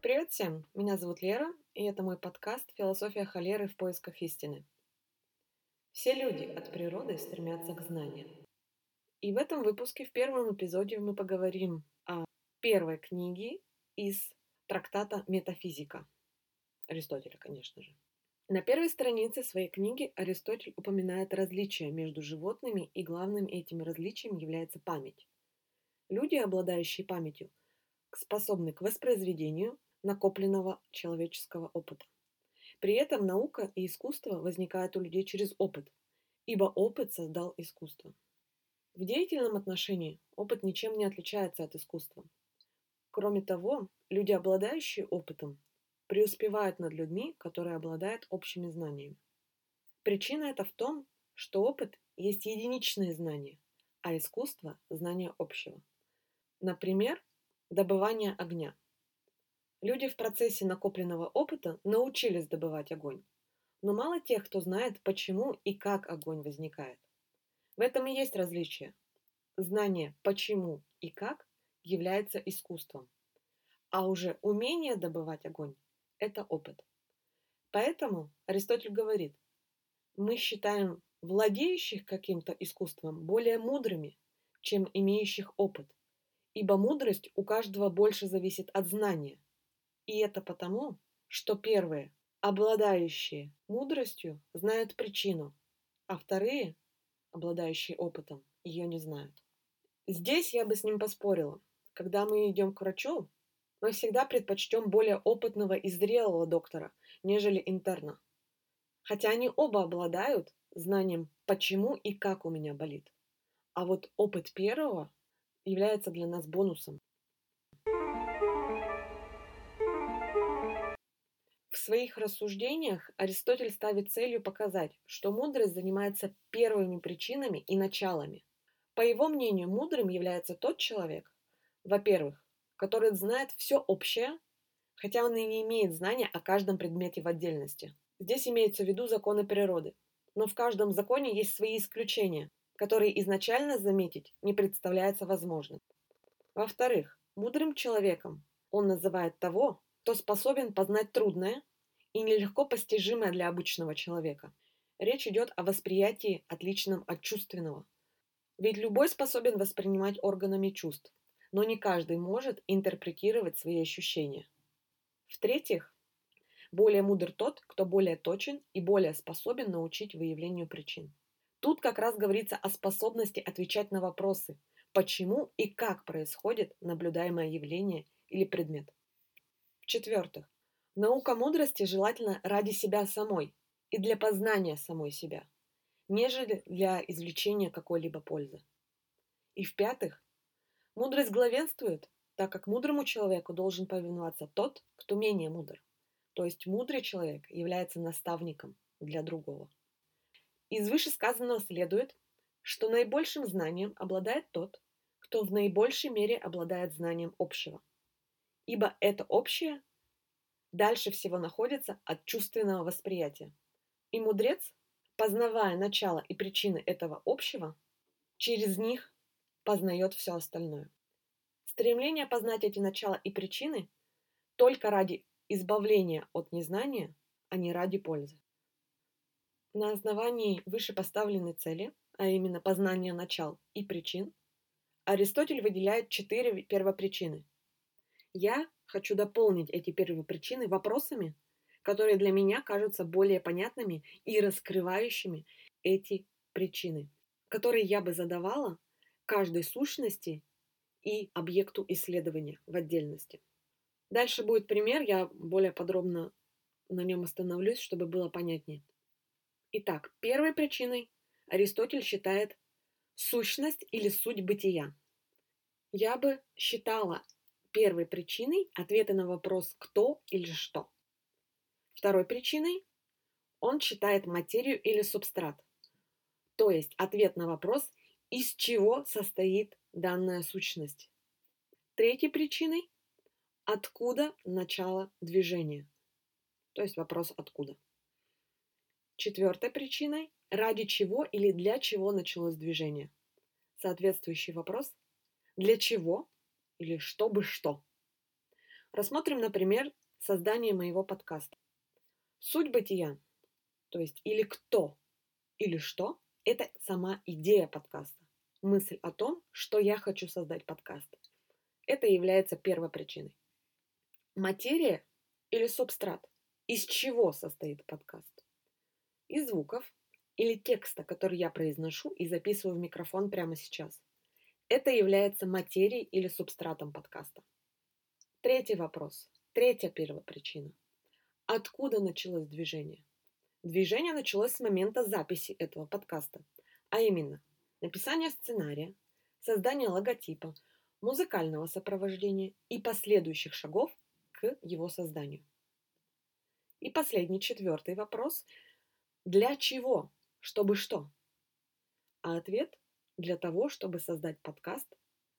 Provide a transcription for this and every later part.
Привет всем! Меня зовут Лера, и это мой подкаст «Философия холеры в поисках истины». Все люди от природы стремятся к знаниям. И в этом выпуске, в первом эпизоде, мы поговорим о первой книге из трактата «Метафизика» Аристотеля, конечно же. На первой странице своей книги Аристотель упоминает различия между животными, и главным этим различием является память. Люди, обладающие памятью, способны к воспроизведению накопленного человеческого опыта. При этом наука и искусство возникают у людей через опыт, ибо опыт создал искусство. В деятельном отношении опыт ничем не отличается от искусства. Кроме того, люди, обладающие опытом, преуспевают над людьми, которые обладают общими знаниями. Причина это в том, что опыт есть единичные знания, а искусство – знание общего. Например, добывание огня. Люди в процессе накопленного опыта научились добывать огонь, но мало тех, кто знает, почему и как огонь возникает. В этом и есть различие. Знание «почему» и «как» является искусством, а уже умение добывать огонь – это опыт. Поэтому Аристотель говорит, мы считаем владеющих каким-то искусством более мудрыми, чем имеющих опыт, ибо мудрость у каждого больше зависит от знания. И это потому, что первые, обладающие мудростью, знают причину, а вторые, обладающие опытом, ее не знают. Здесь я бы с ним поспорила. Когда мы идем к врачу, мы всегда предпочтем более опытного и зрелого доктора, нежели интерна. Хотя они оба обладают знанием, почему и как у меня болит. А вот опыт первого является для нас бонусом. В своих рассуждениях Аристотель ставит целью показать, что мудрость занимается первыми причинами и началами. По его мнению, мудрым является тот человек, во-первых, который знает все общее, хотя он и не имеет знания о каждом предмете в отдельности. Здесь имеются в виду законы природы. Но в каждом законе есть свои исключения, которые изначально заметить не представляется возможным. Во-вторых, мудрым человеком он называет того, кто способен познать трудное и нелегко постижимое для обычного человека. Речь идет о восприятии, отличном от чувственного. Ведь любой способен воспринимать органами чувств, но не каждый может интерпретировать свои ощущения. В-третьих, более мудр тот, кто более точен и более способен научить выявлению причин. Тут как раз говорится о способности отвечать на вопросы, почему и как происходит наблюдаемое явление или предмет. В-четвертых, наука мудрости желательно ради себя самой и для познания самой себя, нежели для извлечения какой-либо пользы. И в-пятых, Мудрость главенствует, так как мудрому человеку должен повиноваться тот, кто менее мудр. То есть мудрый человек является наставником для другого. Из вышесказанного следует, что наибольшим знанием обладает тот, кто в наибольшей мере обладает знанием общего. Ибо это общее дальше всего находится от чувственного восприятия. И мудрец, познавая начало и причины этого общего, через них познает все остальное. Стремление познать эти начала и причины только ради избавления от незнания, а не ради пользы. На основании вышепоставленной цели, а именно познания начал и причин, Аристотель выделяет четыре первопричины. Я хочу дополнить эти первопричины вопросами, которые для меня кажутся более понятными и раскрывающими эти причины, которые я бы задавала каждой сущности и объекту исследования в отдельности. Дальше будет пример, я более подробно на нем остановлюсь, чтобы было понятнее. Итак, первой причиной Аристотель считает сущность или суть бытия. Я бы считала первой причиной ответы на вопрос «кто» или «что». Второй причиной он считает материю или субстрат, то есть ответ на вопрос – из чего состоит данная сущность. Третьей причиной – откуда начало движения, то есть вопрос «откуда?». Четвертой причиной ради чего или для чего началось движение. Соответствующий вопрос – для чего или чтобы что. Рассмотрим, например, создание моего подкаста. Суть бытия, то есть или кто, или что, это сама идея подкаста. Мысль о том, что я хочу создать подкаст. Это является первой причиной. Материя или субстрат? Из чего состоит подкаст? Из звуков или текста, который я произношу и записываю в микрофон прямо сейчас. Это является материей или субстратом подкаста. Третий вопрос. Третья первопричина. Откуда началось движение? Движение началось с момента записи этого подкаста, а именно написание сценария, создание логотипа, музыкального сопровождения и последующих шагов к его созданию. И последний, четвертый вопрос. Для чего? Чтобы что? А ответ – для того, чтобы создать подкаст,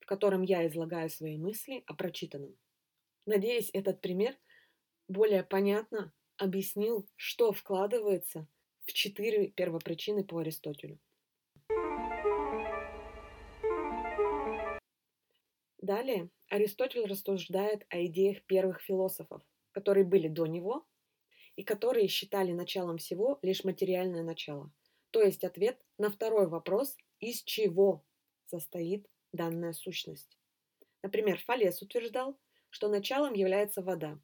в котором я излагаю свои мысли о прочитанном. Надеюсь, этот пример более понятно объяснил, что вкладывается в четыре первопричины по Аристотелю. Далее Аристотель рассуждает о идеях первых философов, которые были до него и которые считали началом всего лишь материальное начало, то есть ответ на второй вопрос, из чего состоит данная сущность. Например, Фалес утверждал, что началом является вода.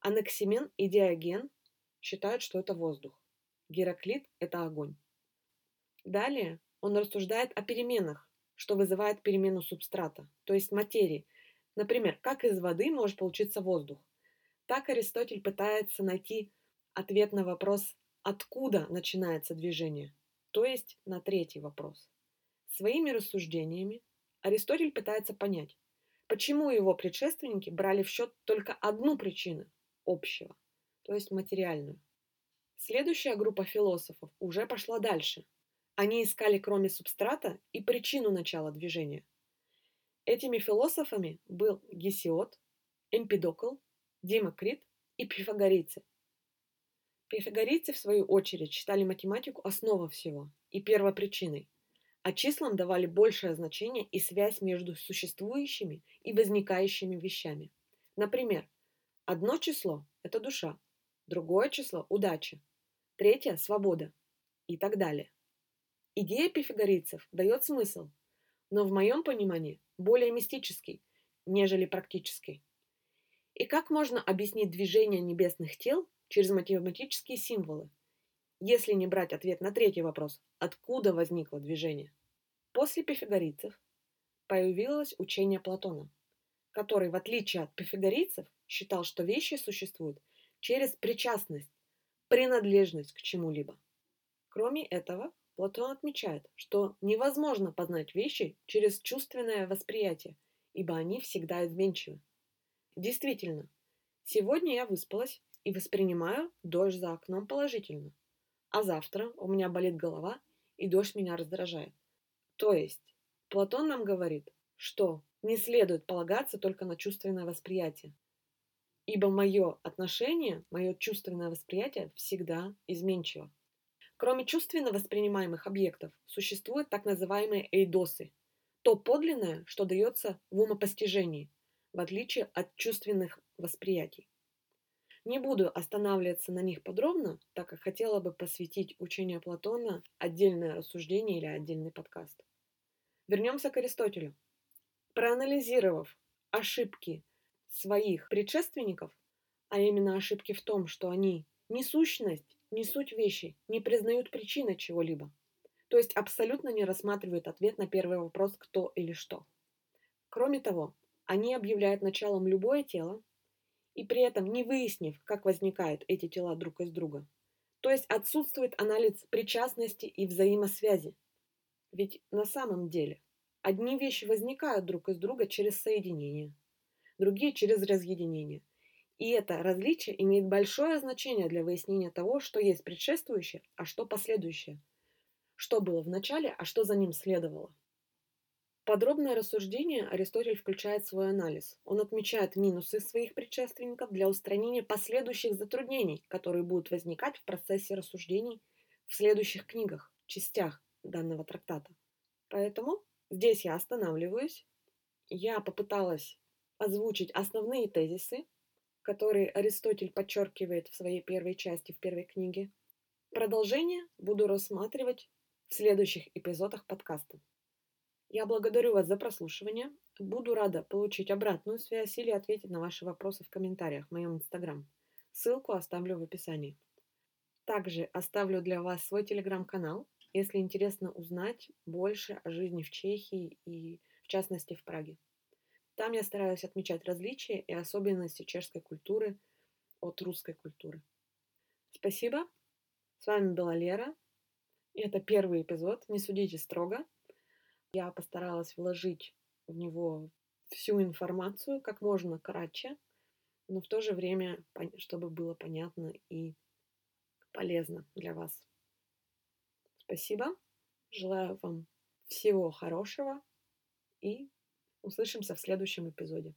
Анаксимен и Диоген считают, что это воздух. Гераклит – это огонь. Далее он рассуждает о переменах, что вызывает перемену субстрата, то есть материи. Например, как из воды может получиться воздух. Так Аристотель пытается найти ответ на вопрос, откуда начинается движение, то есть на третий вопрос. Своими рассуждениями Аристотель пытается понять, почему его предшественники брали в счет только одну причину общего, то есть материальную. Следующая группа философов уже пошла дальше. Они искали кроме субстрата и причину начала движения. Этими философами был Гесиод, Эмпидокл, Демокрит и пифагорейцы. Пифагорейцы, в свою очередь, считали математику основой всего и первопричиной, а числам давали большее значение и связь между существующими и возникающими вещами. Например, одно число – это душа, другое число – удача, третье – свобода и так далее. Идея пифагорейцев дает смысл, но в моем понимании более мистический, нежели практический. И как можно объяснить движение небесных тел через математические символы, если не брать ответ на третий вопрос, откуда возникло движение. После пифагорийцев появилось учение Платона, который, в отличие от пифагорийцев, считал, что вещи существуют через причастность, принадлежность к чему-либо. Кроме этого, Платон отмечает, что невозможно познать вещи через чувственное восприятие, ибо они всегда изменчивы. Действительно, сегодня я выспалась и воспринимаю дождь за окном положительно. А завтра у меня болит голова, и дождь меня раздражает. То есть, Платон нам говорит, что не следует полагаться только на чувственное восприятие, ибо мое отношение, мое чувственное восприятие всегда изменчиво. Кроме чувственно воспринимаемых объектов, существуют так называемые эйдосы, то подлинное, что дается в умопостижении, в отличие от чувственных восприятий. Не буду останавливаться на них подробно, так как хотела бы посвятить учению Платона отдельное рассуждение или отдельный подкаст. Вернемся к Аристотелю. Проанализировав ошибки своих предшественников, а именно ошибки в том, что они не сущность, не суть вещи, не признают причины чего-либо, то есть абсолютно не рассматривают ответ на первый вопрос «кто или что». Кроме того, они объявляют началом любое тело, и при этом не выяснив, как возникают эти тела друг из друга. То есть отсутствует анализ причастности и взаимосвязи. Ведь на самом деле одни вещи возникают друг из друга через соединение, другие через разъединение. И это различие имеет большое значение для выяснения того, что есть предшествующее, а что последующее. Что было в начале, а что за ним следовало. Подробное рассуждение Аристотель включает в свой анализ. Он отмечает минусы своих предшественников для устранения последующих затруднений, которые будут возникать в процессе рассуждений в следующих книгах, частях данного трактата. Поэтому здесь я останавливаюсь. Я попыталась озвучить основные тезисы, которые Аристотель подчеркивает в своей первой части, в первой книге. Продолжение буду рассматривать в следующих эпизодах подкаста. Я благодарю вас за прослушивание. Буду рада получить обратную связь или ответить на ваши вопросы в комментариях в моем инстаграм. Ссылку оставлю в описании. Также оставлю для вас свой телеграм-канал, если интересно узнать больше о жизни в Чехии и, в частности, в Праге. Там я стараюсь отмечать различия и особенности чешской культуры от русской культуры. Спасибо. С вами была Лера. И это первый эпизод. Не судите строго. Я постаралась вложить в него всю информацию как можно кратче, но в то же время, чтобы было понятно и полезно для вас. Спасибо. Желаю вам всего хорошего и услышимся в следующем эпизоде.